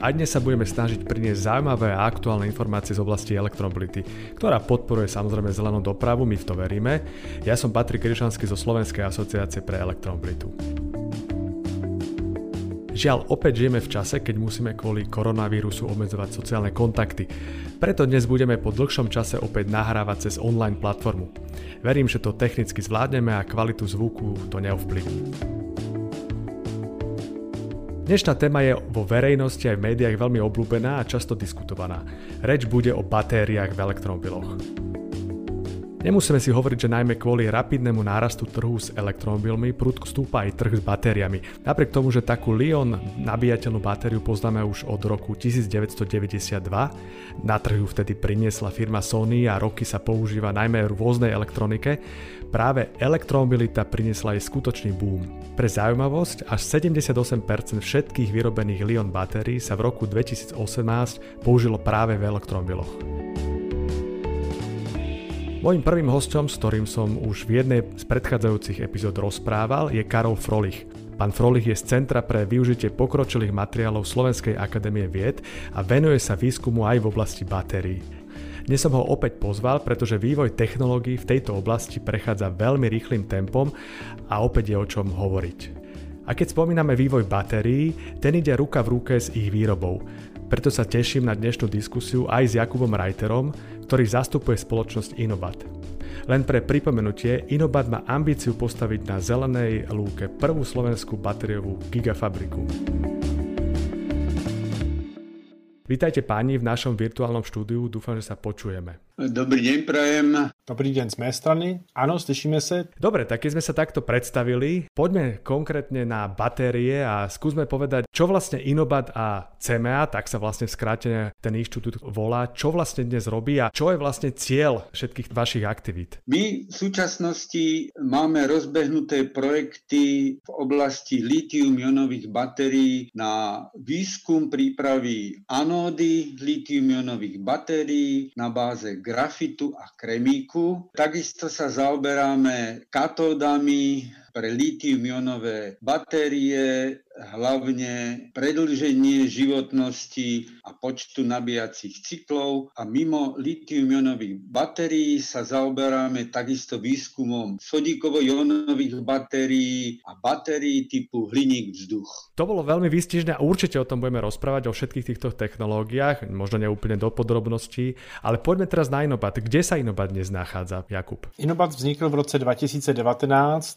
Aj dnes sa budeme snažiť priniesť zaujímavé a aktuálne informácie z oblasti elektromobility, ktorá podporuje samozrejme zelenú dopravu, my v to veríme. Ja som Patrik Ryšanský zo Slovenskej asociácie pre elektromobilitu. Žiaľ, opäť žijeme v čase, keď musíme kvôli koronavírusu obmedzovať sociálne kontakty. Preto dnes budeme po dlhšom čase opäť nahrávať cez online platformu. Verím, že to technicky zvládneme a kvalitu zvuku to neovplyvní. Dnešná téma je vo verejnosti aj v médiách veľmi obľúbená a často diskutovaná. Reč bude o batériách v elektromobiloch. Nemusíme si hovoriť, že najmä kvôli rapidnému nárastu trhu s elektromobilmi prudko stúpa aj trh s batériami. Napriek tomu, že takú Lion nabíjateľnú batériu poznáme už od roku 1992, na trhu vtedy priniesla firma Sony a roky sa používa najmä v rôznej elektronike, práve elektromobilita priniesla aj skutočný boom. Pre zaujímavosť, až 78% všetkých vyrobených Lion batérií sa v roku 2018 použilo práve v elektromobiloch. Mojím prvým hostom, s ktorým som už v jednej z predchádzajúcich epizód rozprával, je Karol Frolich. Pán Frolich je z Centra pre využitie pokročilých materiálov Slovenskej akadémie vied a venuje sa výskumu aj v oblasti batérií. Dnes som ho opäť pozval, pretože vývoj technológií v tejto oblasti prechádza veľmi rýchlým tempom a opäť je o čom hovoriť. A keď spomíname vývoj batérií, ten ide ruka v ruke s ich výrobou. Preto sa teším na dnešnú diskusiu aj s Jakubom Reiterom, ktorý zastupuje spoločnosť Inobat. Len pre pripomenutie, Inobat má ambíciu postaviť na zelenej lúke prvú slovenskú batériovú gigafabriku. Vítajte páni v našom virtuálnom štúdiu, dúfam, že sa počujeme. Dobrý deň, prajem. Dobrý deň z mojej strany. Áno, slyšíme sa. Dobre, tak keď sme sa takto predstavili, poďme konkrétne na batérie a skúsme povedať, čo vlastne Inobat a CMA, tak sa vlastne v skrátene ten inštitút volá, čo vlastne dnes robí a čo je vlastne cieľ všetkých vašich aktivít. My v súčasnosti máme rozbehnuté projekty v oblasti litium-ionových batérií na výskum prípravy anódy litium-ionových batérií na báze grafitu a kremíku. Takisto sa zaoberáme katódami pre litium-ionové batérie, hlavne predlženie životnosti a počtu nabíjacích cyklov a mimo litium-ionových batérií sa zaoberáme takisto výskumom sodíkovo-ionových batérií a batérií typu hliník vzduch. To bolo veľmi výstižné a určite o tom budeme rozprávať, o všetkých týchto technológiách, možno neúplne do podrobností, ale poďme teraz na Inobat. Kde sa Inobat dnes nachádza, Jakub? Inobat vznikl v roce 2019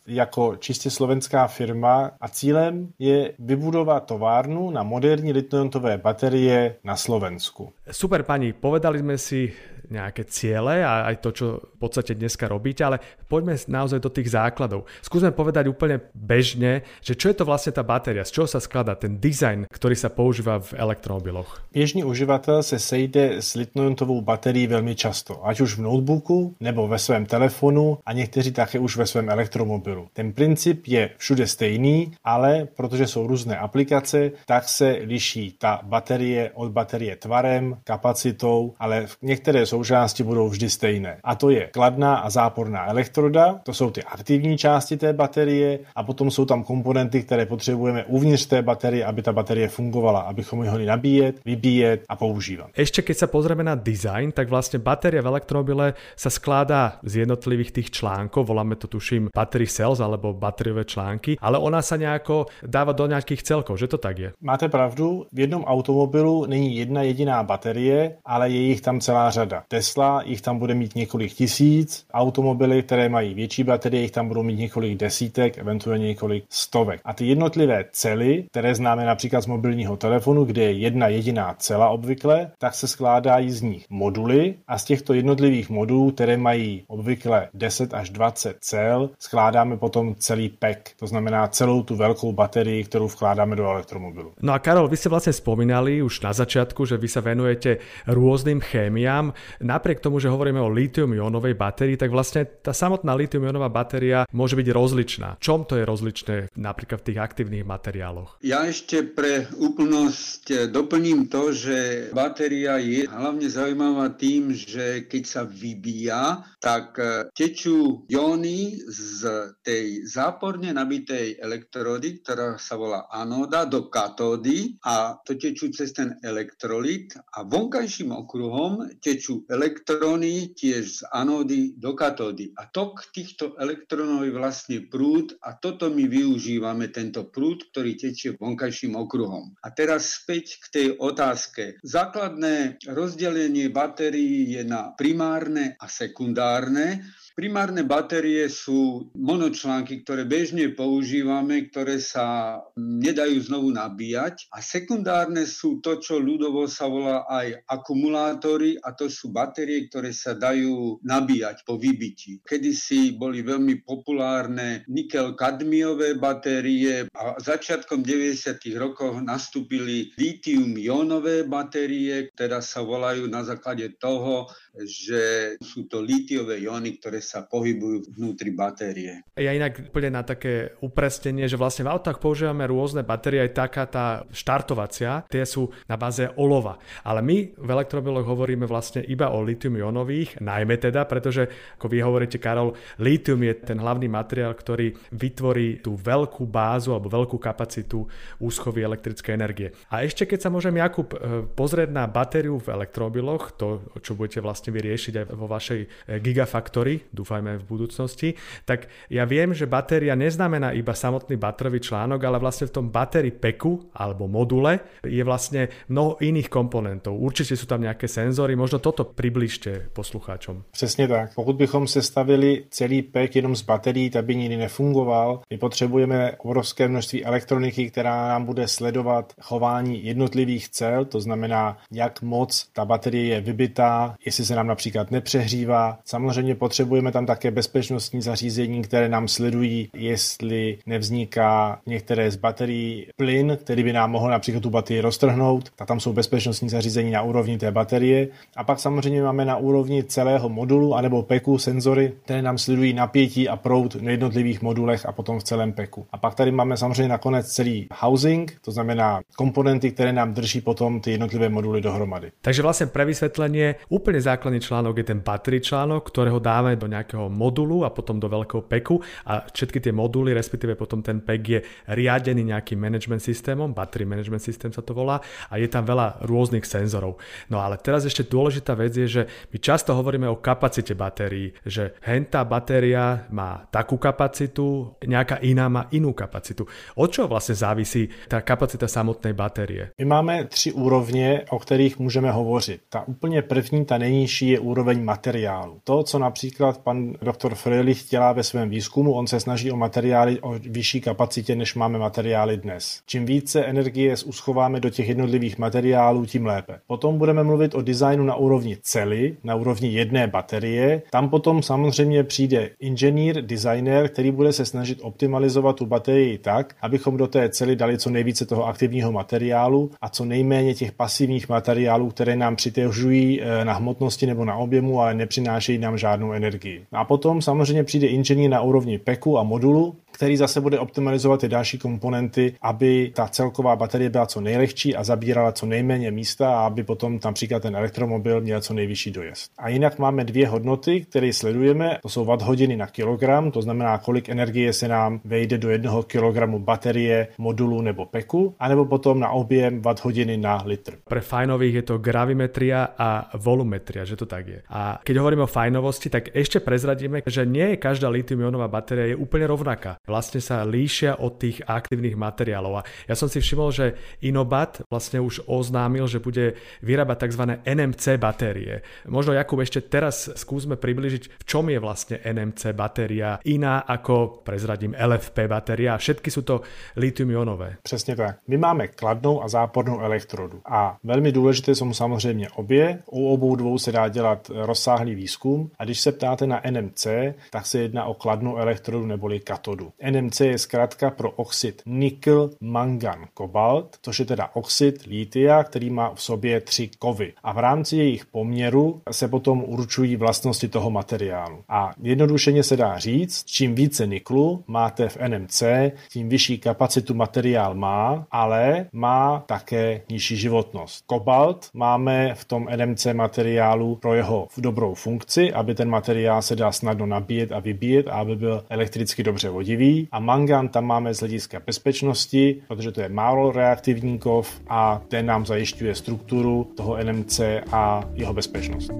jako čistě slovenská firma a cílem je vybudovat továrnu na moderní litiontové baterie na Slovensku. Super pani, povedali sme si nejaké ciele a aj to, čo v podstate dneska robíte, ale poďme naozaj do tých základov. Skúsme povedať úplne bežne, že čo je to vlastne tá batéria, z čoho sa skladá ten design, ktorý sa používa v elektromobiloch. Běžný uživatel se sejde s litiontovou baterií velmi často, ať už v notebooku nebo ve svém telefonu a někteří také už ve svém elektromobilu. Ten princip je všude stejný, ale protože jsou různé aplikace, tak se liší ta baterie od baterie tvarem, kapacitou, ale některé součásti budou vždy stejné. A to je kladná a záporná elektroda, to jsou ty aktivní části té baterie a potom jsou tam komponenty, které potřebujeme uvnitř té baterie, aby ta baterie fungovala, abychom ji mohli nabíjet, vybíjet a používat. Ešte keď sa pozrieme na design, tak vlastne batéria v elektromobile sa skladá z jednotlivých tých článkov, voláme to tuším battery cells alebo batériové články, ale ona sa nejako dáva do nejakých celkov, že to tak je? Máte pravdu, v jednom automobilu není jedna jediná baterie, ale je jich tam celá řada. Tesla jich tam bude mít několik tisíc, automobily, které mají větší baterie, jich tam budou mít několik desítek, eventuálně několik stovek. A ty jednotlivé cely, které známe například z mobilního telefonu, kde je jedna jediná cela obvykle, tak se skládají z nich moduly a z těchto jednotlivých modulů, které mají obvykle 10 až 20 cel, skládáme potom celý pack, to znamená celou tu veľkou baterii, ktorú vkládáme do elektromobilu. No a Karol, vy ste vlastne spomínali už na začiatku, že vy sa venujete rôznym chémiám. Napriek tomu, že hovoríme o litium-ionovej batérii, tak vlastne tá samotná litium-ionová batéria môže byť rozličná. Čom to je rozličné napríklad v tých aktívnych materiáloch? Ja ešte pre úplnosť doplním to, že batéria je hlavne zaujímavá tým, že keď sa vybíja, tak tečú jóny z tej záporne nabitej elektródy, ktorá sa volá anóda, do katódy a to tečú cez ten elektrolit a vonkajším okruhom tečú elektróny tiež z anódy do katódy. A tok týchto elektrónov je vlastne prúd a toto my využívame, tento prúd, ktorý tečie vonkajším okruhom. A teraz späť k tej otázke. Základné rozdelenie batérií je na primárne a sekundárne. Primárne batérie sú monočlánky, ktoré bežne používame, ktoré sa nedajú znovu nabíjať. A sekundárne sú to, čo ľudovo sa volá aj akumulátory a to sú batérie, ktoré sa dajú nabíjať po vybití. Kedysi boli veľmi populárne nikel-kadmiové batérie a začiatkom 90. rokov nastúpili litium-ionové batérie, ktoré sa volajú na základe toho, že sú to litiové iony, ktoré sa pohybujú vnútri batérie. Ja inak úplne na také upresnenie, že vlastne v autách používame rôzne batérie, aj taká tá štartovacia, tie sú na báze olova. Ale my v elektromobiloch hovoríme vlastne iba o litium-ionových, najmä teda, pretože, ako vy hovoríte, Karol, litium je ten hlavný materiál, ktorý vytvorí tú veľkú bázu alebo veľkú kapacitu úschovy elektrickej energie. A ešte keď sa môžem, Jakub, e, pozrieť na batériu v elektromobiloch, to, čo budete vlastne vyriešiť aj vo vašej e, Gigafactory, dúfajme v budúcnosti, tak ja viem, že batéria neznamená iba samotný baterový článok, ale vlastne v tom batérii peku alebo module je vlastne mnoho iných komponentov. Určite sú tam nejaké senzory, možno toto približte poslucháčom. Přesně tak. Pokud bychom sestavili celý pek jenom z baterií, tak by nikdy nefungoval. My potřebujeme obrovské množství elektroniky, která nám bude sledovat chování jednotlivých cel, to znamená, jak moc ta baterie je vybitá, jestli se se nám například nepřehřívá. Samozřejmě potřebujeme tam také bezpečnostní zařízení, které nám sledují, jestli nevzniká některé z baterií plyn, který by nám mohl například tu baterii roztrhnout, tak tam jsou bezpečnostní zařízení na úrovni té baterie. A pak samozřejmě máme na úrovni celého modulu anebo peku senzory, které nám sledují napětí a proud v jednotlivých modulech a potom v celém peku. A pak tady máme samozřejmě nakonec celý housing, to znamená komponenty, které nám drží potom ty jednotlivé moduly dohromady. Takže vlastně pre vysvetlenie úplne základ základný článok je ten battery článok, ktorého dáme do nejakého modulu a potom do veľkého peku a všetky tie moduly, respektíve potom ten pek je riadený nejakým management systémom, battery management systém sa to volá a je tam veľa rôznych senzorov. No ale teraz ešte dôležitá vec je, že my často hovoríme o kapacite batérií, že hentá batéria má takú kapacitu, nejaká iná má inú kapacitu. Od čo vlastne závisí tá kapacita samotnej batérie? My máme tři úrovně, o kterých můžeme hovořit. Ta úplně první, nejnižší nejnižší je úroveň materiálu. To, co například pan doktor Freilich dělá ve svém výzkumu, on se snaží o materiály o vyšší kapacitě, než máme materiály dnes. Čím více energie uschováme do těch jednotlivých materiálů, tím lépe. Potom budeme mluvit o designu na úrovni cely, na úrovni jedné baterie. Tam potom samozřejmě přijde inženýr, designer, který bude se snažit optimalizovat tu baterii tak, abychom do té cely dali co nejvíce toho aktivního materiálu a co nejméně těch pasivních materiálů, které nám přitěžují eh, na hmotnosti nebo na objemu, ale nepřinášejí nám žádnou energii. A potom samozřejmě přijde inženýr na úrovni peku a modulu, který zase bude optimalizovat ty další komponenty, aby ta celková baterie byla co nejlehčí a zabírala co nejméně místa a aby potom například ten elektromobil měl co nejvyšší dojezd. A jinak máme dvě hodnoty, které sledujeme, to jsou watt hodiny na kilogram, to znamená, kolik energie se nám vejde do jednoho kilogramu baterie, modulu nebo peku, anebo potom na objem watt hodiny na litr. Pre fajnových je to gravimetria a volumetria, že to tak je. A keď hovoríme o fajnovosti, tak ešte prezradíme, že nie každá litium-ionová batéria je úplne rovnaká vlastne sa líšia od tých aktívnych materiálov. A ja som si všimol, že Inobat vlastne už oznámil, že bude vyrábať tzv. NMC batérie. Možno Jakub ešte teraz skúsme približiť, v čom je vlastne NMC batéria iná ako, prezradím, LFP batéria. Všetky sú to litium-ionové. Přesně tak. My máme kladnou a zápornou elektrodu. A velmi důležité jsou samozřejmě obě. U obou dvou se dá dělat rozsáhlý výzkum. A když se ptáte na NMC, tak se jedná o kladnou elektrodu neboli katodu. NMC je zkrátka pro oxid nikl, mangan, kobalt, což je teda oxid lítia, který má v sobě tři kovy. A v rámci jejich poměru se potom určují vlastnosti toho materiálu. A jednodušeně se dá říct, čím více niklu máte v NMC, tím vyšší kapacitu materiál má, ale má také nižší životnost. Kobalt máme v tom NMC materiálu pro jeho dobrou funkci, aby ten materiál se dá snadno nabíjet a vybíjet a aby byl elektricky dobře vodivý. A mangan tam máme z hlediska bezpečnosti, protože to je málo reaktivní kov a ten nám zajišťuje strukturu toho NMC a jeho bezpečnost.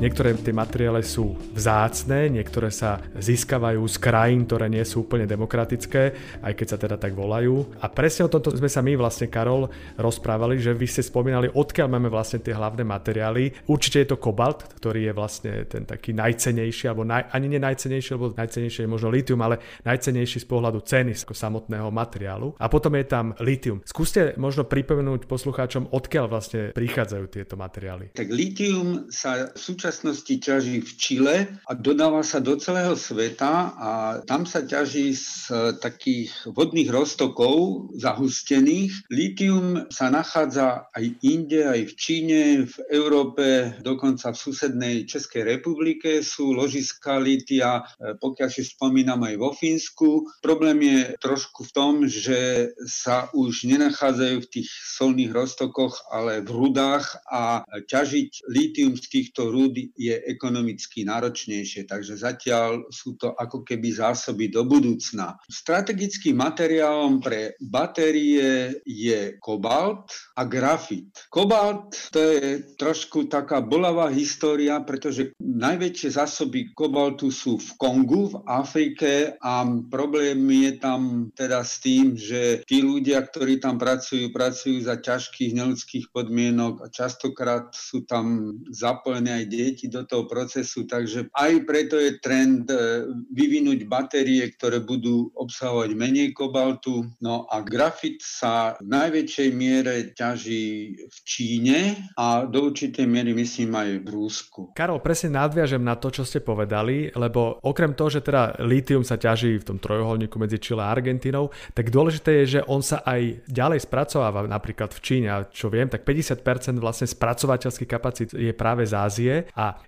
Niektoré tie materiály sú vzácne, niektoré sa získavajú z krajín, ktoré nie sú úplne demokratické, aj keď sa teda tak volajú. A presne o tomto sme sa my vlastne, Karol, rozprávali, že vy ste spomínali, odkiaľ máme vlastne tie hlavné materiály. Určite je to kobalt, ktorý je vlastne ten taký najcenejší, alebo naj, ani nie najcenejší, lebo najcenejšie je možno litium, ale najcenejší z pohľadu ceny ako samotného materiálu. A potom je tam litium. Skúste možno pripomenúť poslucháčom, odkiaľ vlastne prichádzajú tieto materiály. Tak litium sa súčasnosti ťaží v Čile a dodáva sa do celého sveta a tam sa ťaží z takých vodných roztokov zahustených. Litium sa nachádza aj inde, aj v Číne, v Európe, dokonca v susednej Českej republike sú ložiska litia, pokiaľ si spomínam aj vo Fínsku. Problém je trošku v tom, že sa už nenachádzajú v tých solných roztokoch, ale v rudách a ťažiť litium z týchto rúd je ekonomicky náročnejšie, takže zatiaľ sú to ako keby zásoby do budúcna. Strategickým materiálom pre batérie je kobalt a grafit. Kobalt to je trošku taká bolavá história, pretože najväčšie zásoby kobaltu sú v Kongu, v Afrike a problém je tam teda s tým, že tí ľudia, ktorí tam pracujú, pracujú za ťažkých neludských podmienok a častokrát sú tam zapojené aj deti deti do toho procesu, takže aj preto je trend e, vyvinúť batérie, ktoré budú obsahovať menej kobaltu. No a grafit sa v najväčšej miere ťaží v Číne a do určitej miery myslím aj v Rúsku. Karol, presne nadviažem na to, čo ste povedali, lebo okrem toho, že teda litium sa ťaží v tom trojuholníku medzi Čile a Argentínou, tak dôležité je, že on sa aj ďalej spracováva napríklad v Číne. A čo viem, tak 50% vlastne spracovateľských kapacít je práve z Ázie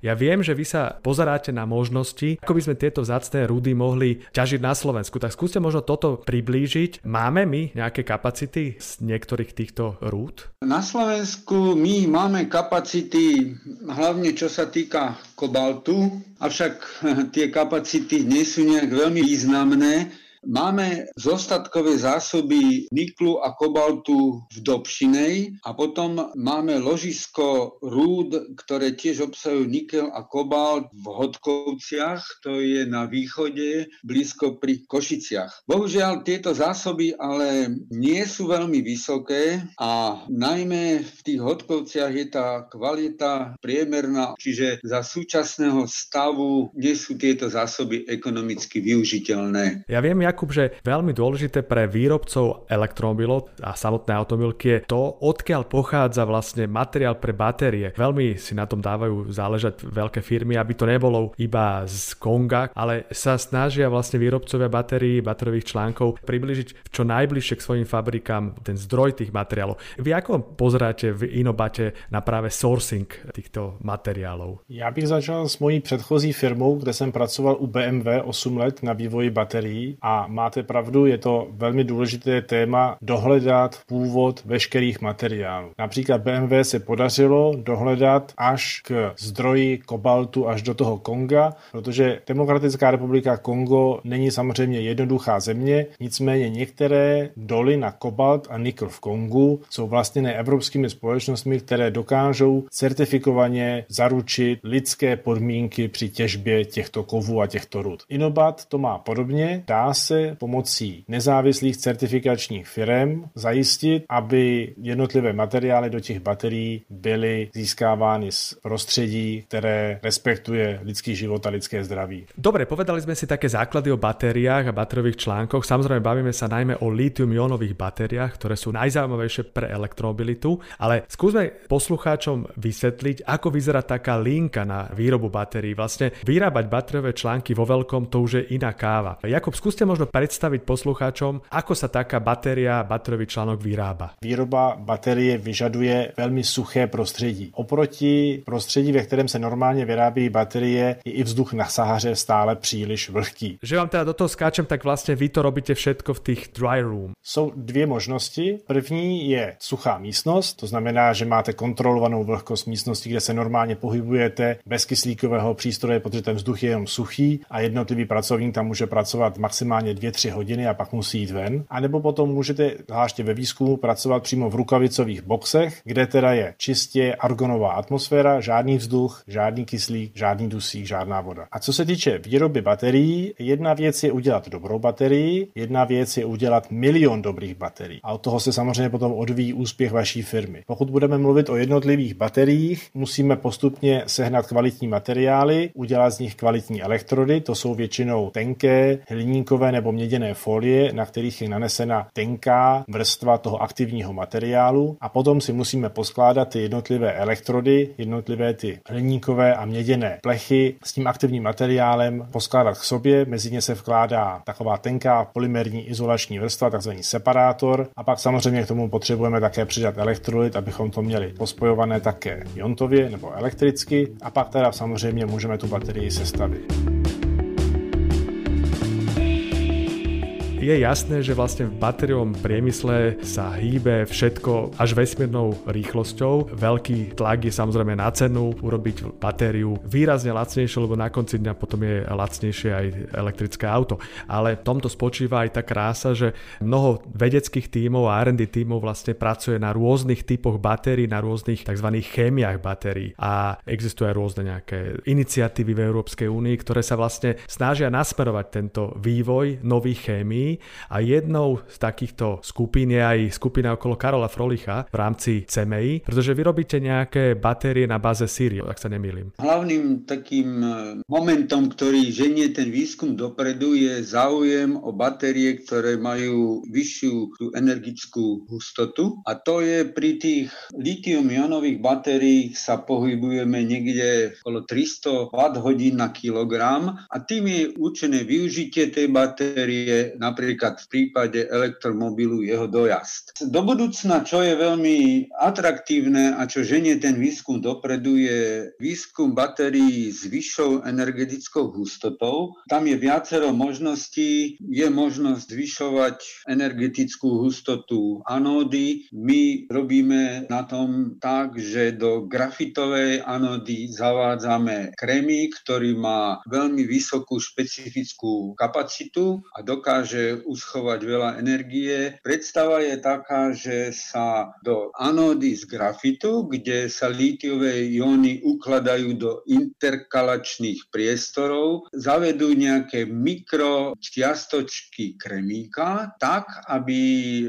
ja viem, že vy sa pozeráte na možnosti, ako by sme tieto vzácné rudy mohli ťažiť na Slovensku. Tak skúste možno toto priblížiť. Máme my nejaké kapacity z niektorých týchto rúd? Na Slovensku my máme kapacity hlavne čo sa týka kobaltu, avšak tie kapacity nie sú nejak veľmi významné. Máme zostatkové zásoby niklu a kobaltu v Dobšinej a potom máme ložisko rúd, ktoré tiež obsahujú nikel a kobalt v Hodkovciach, to je na východe, blízko pri Košiciach. Bohužiaľ tieto zásoby ale nie sú veľmi vysoké a najmä v tých Hodkovciach je tá kvalita priemerná, čiže za súčasného stavu nie sú tieto zásoby ekonomicky využiteľné. Ja viem, Jakub, že veľmi dôležité pre výrobcov elektromobilov a samotné automobilky je to, odkiaľ pochádza vlastne materiál pre batérie. Veľmi si na tom dávajú záležať veľké firmy, aby to nebolo iba z Konga, ale sa snažia vlastne výrobcovia batérií, baterových článkov približiť čo najbližšie k svojim fabrikám ten zdroj tých materiálov. Vy ako pozeráte v Inobate na práve sourcing týchto materiálov? Já bych začal s mojí předchozí firmou, kde jsem pracoval u BMW 8 let na vývoji baterií a máte pravdu, je to velmi důležité téma dohledat původ veškerých materiálů. Například BMW se podařilo dohledat až k zdroji kobaltu až do toho Konga, protože Demokratická republika Kongo není samozřejmě jednoduchá země, nicméně některé doly na kobalt a nikl v Kongu jsou vlastněné evropskými společnostmi, které dokážou certifikovaně zaručit lidské podmínky při těžbě těchto kovů a těchto rud. Inobat to má podobně, dá se chce pomocí nezávislých certifikačních firm zajistit, aby jednotlivé materiály do těch baterií byly získávány z prostředí, které respektuje lidský život a lidské zdraví. Dobre, povedali sme si také základy o batériách a batériových článkoch. Samozrejme bavíme sa najmä o litium-ionových batériách, ktoré sú najzaujímavejšie pre elektromobilitu, ale skúsme poslucháčom vysvetliť, ako vyzerá taká linka na výrobu batérií. Vlastne vyrábať batériové články vo veľkom to už je iná káva. Jakub, skúste možno predstaviť poslucháčom, ako sa taká batéria, batériový článok vyrába. Výroba baterie vyžaduje velmi suché prostředí. Oproti prostředí, ve kterém se normálně vyrábí baterie, je i vzduch na Sahaře stále příliš vlhký. Že vám teda do toho skáčem, tak vlastne vy to robíte všetko v tých dry room. Jsou dvě možnosti. První je suchá místnost, to znamená, že máte kontrolovanou vlhkost místnosti, kde se normálně pohybujete bez kyslíkového přístroje, protože ten vzduch je jenom suchý a jednotlivý pracovník tam může pracovat maximálně 2-3 hodiny a pak musí jít ven. A nebo potom můžete, zvláště ve výzkumu, pracovat přímo v rukavicových boxech, kde teda je čistě argonová atmosféra, žádný vzduch, žádný kyslík, žádný dusík, žádná voda. A co se týče výroby baterií, jedna věc je udělat dobrou baterii, jedna věc je udělat milion dobrých baterií. A od toho se samozřejmě potom odvíjí úspěch vaší firmy. Pokud budeme mluvit o jednotlivých bateriích, musíme postupně sehnat kvalitní materiály, udělat z nich kvalitní elektrody, to jsou většinou tenké, hliníkové nebo měděné folie, na kterých je nanesena tenká vrstva toho aktivního materiálu. A potom si musíme poskládat ty jednotlivé elektrody, jednotlivé ty hliníkové a měděné plechy s tím aktivním materiálem poskládat k sobě, mezi ně se vkládá taková tenká polymerní izolační vrstva, takzvaný separátor. A pak samozřejmě k tomu potřebujeme také přidat elektrolyt, abychom to měli pospojované také iontově nebo elektricky. A pak teda samozřejmě můžeme tu baterii sestavit. Je jasné, že vlastne v batériovom priemysle sa hýbe všetko až vesmírnou rýchlosťou. Veľký tlak je samozrejme na cenu urobiť batériu výrazne lacnejšie, lebo na konci dňa potom je lacnejšie aj elektrické auto. Ale v tomto spočíva aj tá krása, že mnoho vedeckých tímov a R&D tímov vlastne pracuje na rôznych typoch batérií, na rôznych tzv. chémiách batérií. A existujú aj rôzne nejaké iniciatívy v Európskej únii, ktoré sa vlastne snažia nasmerovať tento vývoj nových chémií a jednou z takýchto skupín je aj skupina okolo Karola Frolicha v rámci CMI, pretože vy robíte nejaké batérie na báze Siri, ak sa nemýlim. Hlavným takým e, momentom, ktorý ženie ten výskum dopredu, je záujem o batérie, ktoré majú vyššiu tú energickú hustotu. A to je pri tých litium-ionových batériích sa pohybujeme niekde okolo 300 Wh na kilogram a tým je určené využitie tej batérie napríklad napríklad v prípade elektromobilu jeho dojazd. Do budúcna, čo je veľmi atraktívne a čo ženie ten výskum dopredu, je výskum batérií s vyššou energetickou hustotou. Tam je viacero možností. Je možnosť zvyšovať energetickú hustotu anódy. My robíme na tom tak, že do grafitovej anódy zavádzame krémik, ktorý má veľmi vysokú špecifickú kapacitu a dokáže uschovať veľa energie. Predstava je taká, že sa do anódy z grafitu, kde sa lítiové ióny ukladajú do interkalačných priestorov, zavedú nejaké mikročiastočky kremíka tak, aby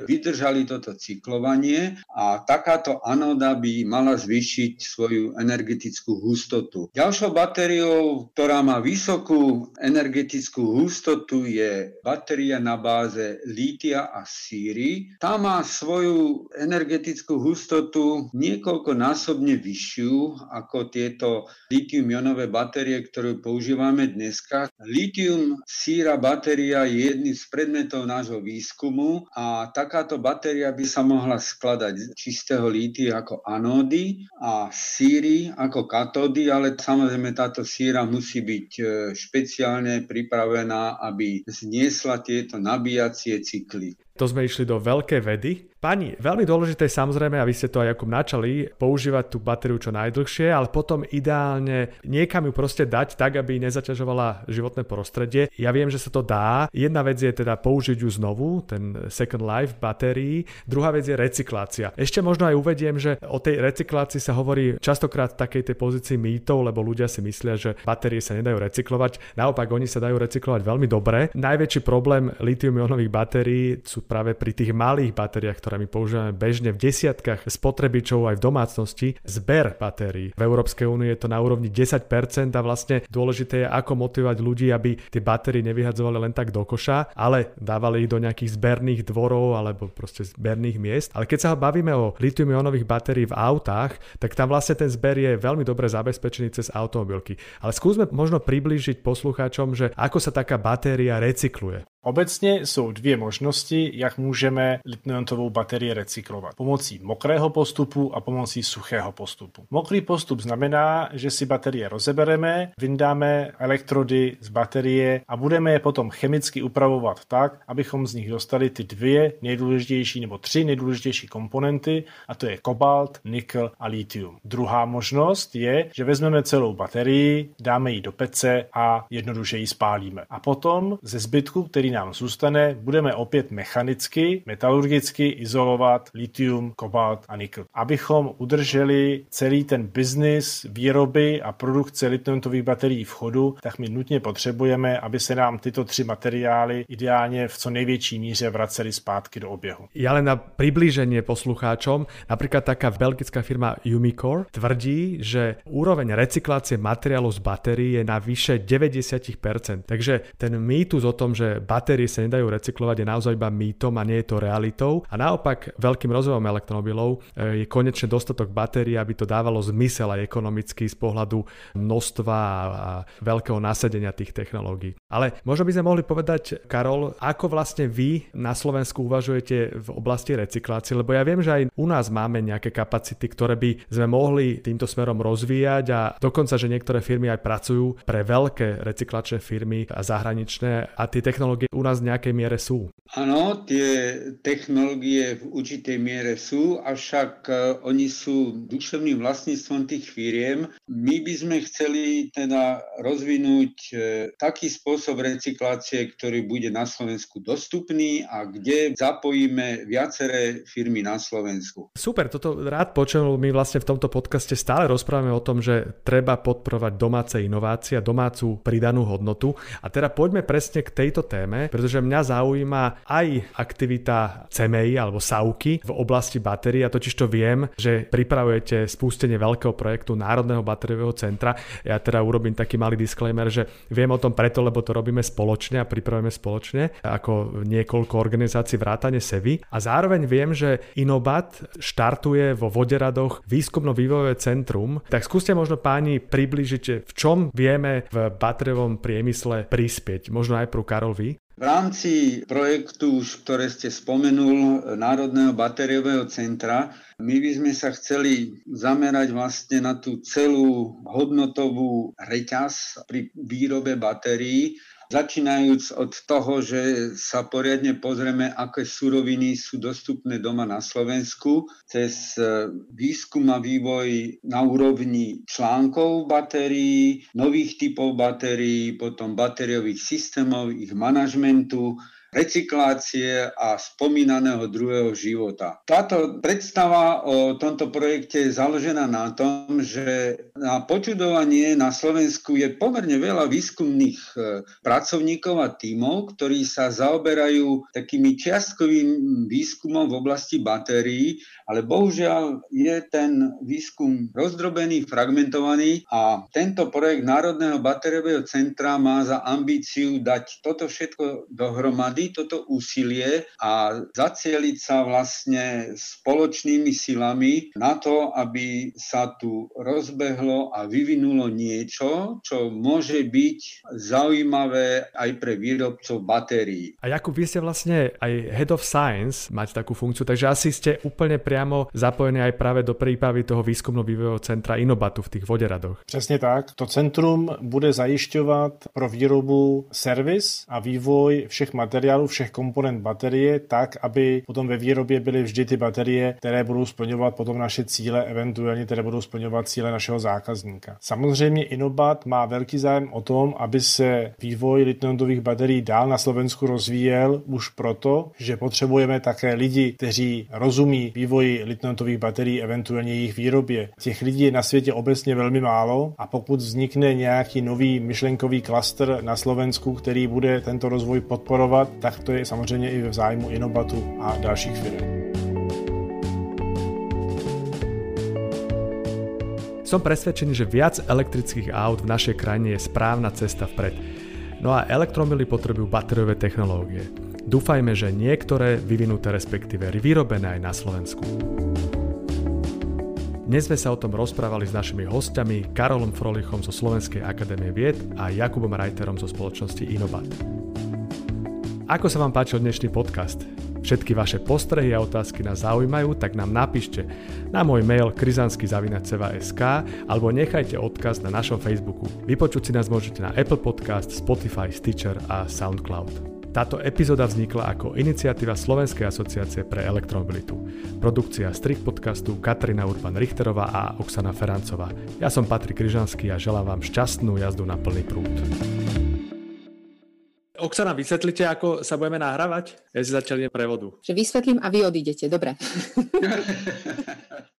vydržali toto cyklovanie a takáto anóda by mala zvýšiť svoju energetickú hustotu. Ďalšou batériou, ktorá má vysokú energetickú hustotu, je batéria na na báze lítia a síry. Tá má svoju energetickú hustotu niekoľkonásobne vyššiu ako tieto litium-ionové batérie, ktoré používame dneska. Litium síra batéria je jedným z predmetov nášho výskumu a takáto batéria by sa mohla skladať z čistého lítia ako anódy a síry ako katódy, ale samozrejme táto síra musí byť e, špeciálne pripravená, aby zniesla tieto nabíjacie cykly. To sme išli do veľkej vedy. Pani, veľmi dôležité je samozrejme, a vy ste to aj ako načali, používať tú batériu čo najdlhšie, ale potom ideálne niekam ju proste dať tak, aby nezaťažovala životné prostredie. Ja viem, že sa to dá. Jedna vec je teda použiť ju znovu, ten second life batérií. Druhá vec je recyklácia. Ešte možno aj uvediem, že o tej recyklácii sa hovorí častokrát v takej tej pozícii mýtov, lebo ľudia si myslia, že batérie sa nedajú recyklovať. Naopak, oni sa dajú recyklovať veľmi dobre. Najväčší problém litium-ionových batérií sú práve pri tých malých batériách, ktoré my používame bežne v desiatkách spotrebičov aj v domácnosti, zber batérií. V Európskej únii je to na úrovni 10% a vlastne dôležité je, ako motivovať ľudí, aby tie batérie nevyhadzovali len tak do koša, ale dávali ich do nejakých zberných dvorov alebo proste zberných miest. Ale keď sa bavíme o litium-ionových batérií v autách, tak tam vlastne ten zber je veľmi dobre zabezpečený cez automobilky. Ale skúsme možno priblížiť poslucháčom, že ako sa taká batéria recykluje. Obecně jsou dvě možnosti, jak můžeme litniontovou baterii recyklovat. Pomocí mokrého postupu a pomocí suchého postupu. Mokrý postup znamená, že si baterie rozebereme, vyndáme elektrody z baterie a budeme je potom chemicky upravovat tak, abychom z nich dostali ty dvě nejdůležitější nebo tři nejdůležitější komponenty a to je kobalt, nikl a litium. Druhá možnost je, že vezmeme celou baterii, dáme ji do pece a jednoduše ji spálíme. A potom ze zbytku, který nám zůstane, budeme opět mechanicky, metalurgicky izolovat litium, kobalt a nikl. Abychom udrželi celý ten biznis výroby a produkce litiumových baterií v chodu, tak my nutně potřebujeme, aby se nám tyto tři materiály ideálně v co největší míře vraceli zpátky do oběhu. Ja na priblíženie poslucháčom, napríklad taká belgická firma Umicore tvrdí, že úroveň recyklácie materiálu z batérií je na vyše 90%. Takže ten mýtus o tom, že batérie sa nedajú recyklovať, je naozaj iba mýtom a nie je to realitou. A naopak veľkým rozvojom elektromobilov e, je konečne dostatok batérií, aby to dávalo zmysel aj ekonomicky z pohľadu množstva a veľkého nasadenia tých technológií. Ale možno by sme mohli povedať, Karol, ako vlastne vy na Slovensku uvažujete v oblasti recyklácie, lebo ja viem, že aj u nás máme nejaké kapacity, ktoré by sme mohli týmto smerom rozvíjať a dokonca, že niektoré firmy aj pracujú pre veľké recyklačné firmy a zahraničné a tie technológie u nás v nejakej miere sú. Áno, tie technológie v určitej miere sú, avšak e, oni sú duševným vlastníctvom tých firiem. My by sme chceli teda rozvinúť e, taký spôsob recyklácie, ktorý bude na Slovensku dostupný a kde zapojíme viaceré firmy na Slovensku. Super, toto rád počul. My vlastne v tomto podcaste stále rozprávame o tom, že treba podporovať domáce inovácie domácu pridanú hodnotu. A teda poďme presne k tejto téme pretože mňa zaujíma aj aktivita CMI alebo SAUKY v oblasti batérií a totiž to viem, že pripravujete spustenie veľkého projektu Národného batériového centra. Ja teda urobím taký malý disclaimer, že viem o tom preto, lebo to robíme spoločne a pripravujeme spoločne ako niekoľko organizácií vrátane SEVI. A zároveň viem, že Inobat štartuje vo Voderadoch výskumno-vývojové centrum. Tak skúste možno páni približiť, v čom vieme v batériovom priemysle prispieť. Možno aj pro Karol vy. V rámci projektu, ktoré ste spomenul, Národného batériového centra, my by sme sa chceli zamerať vlastne na tú celú hodnotovú reťaz pri výrobe batérií Začínajúc od toho, že sa poriadne pozrieme, aké suroviny sú dostupné doma na Slovensku, cez e, výskum a vývoj na úrovni článkov batérií, nových typov batérií, potom batériových systémov, ich manažmentu, recyklácie a spomínaného druhého života. Táto predstava o tomto projekte je založená na tom, že na počudovanie na Slovensku je pomerne veľa výskumných e, pracovníkov a tímov, ktorí sa zaoberajú takými čiastkovým výskumom v oblasti batérií, ale bohužiaľ je ten výskum rozdrobený, fragmentovaný a tento projekt Národného batériového centra má za ambíciu dať toto všetko dohromady vždy toto úsilie a zacieliť sa vlastne spoločnými silami na to, aby sa tu rozbehlo a vyvinulo niečo, čo môže byť zaujímavé aj pre výrobcov batérií. A Jakub, vy ste vlastne aj Head of Science, mať takú funkciu, takže asi ste úplne priamo zapojení aj práve do prípravy toho výskumno-vývojového centra Inobatu v tých voderadoch. Přesně tak. To centrum bude zajišťovat pro výrobu servis a vývoj všech materiálů materiálu všech komponent baterie tak, aby potom ve výrobě byly vždy ty baterie, které budou splňovat potom naše cíle, eventuálně které budou splňovat cíle našeho zákazníka. Samozřejmě Inobat má velký zájem o tom, aby se vývoj lithiumových baterií dál na Slovensku rozvíjel už proto, že potřebujeme také lidi, kteří rozumí vývoji lithiumových baterií, eventuálně jejich výrobě. Těch lidí je na světě obecně velmi málo a pokud vznikne nějaký nový myšlenkový klaster na Slovensku, který bude tento rozvoj podporovat, tak to je samozřejmě i v zájmu Inobatu a dalších firm. Som presvedčený, že viac elektrických aut v našej krajine je správna cesta vpred. No a elektromily potrebujú batériové technológie. Dúfajme, že niektoré vyvinuté respektíve vyrobené aj na Slovensku. Dnes sme sa o tom rozprávali s našimi hostiami Karolom Frolichom zo Slovenskej akadémie vied a Jakubom Reiterom zo spoločnosti Inobat. Ako sa vám páčil dnešný podcast? Všetky vaše postrehy a otázky nás zaujímajú, tak nám napíšte na môj mail krizanskyzavinac.sk alebo nechajte odkaz na našom Facebooku. Vypočuť si nás môžete na Apple Podcast, Spotify, Stitcher a Soundcloud. Táto epizóda vznikla ako iniciatíva Slovenskej asociácie pre elektromobilitu. Produkcia Strik podcastu Katrina Urban-Richterová a Oksana Ferancová. Ja som Patrik Kryžanský a želám vám šťastnú jazdu na plný prúd. Oksana, vysvetlite, ako sa budeme nahrávať? Ja si začal prevodu. Že vysvetlím a vy odídete, dobre.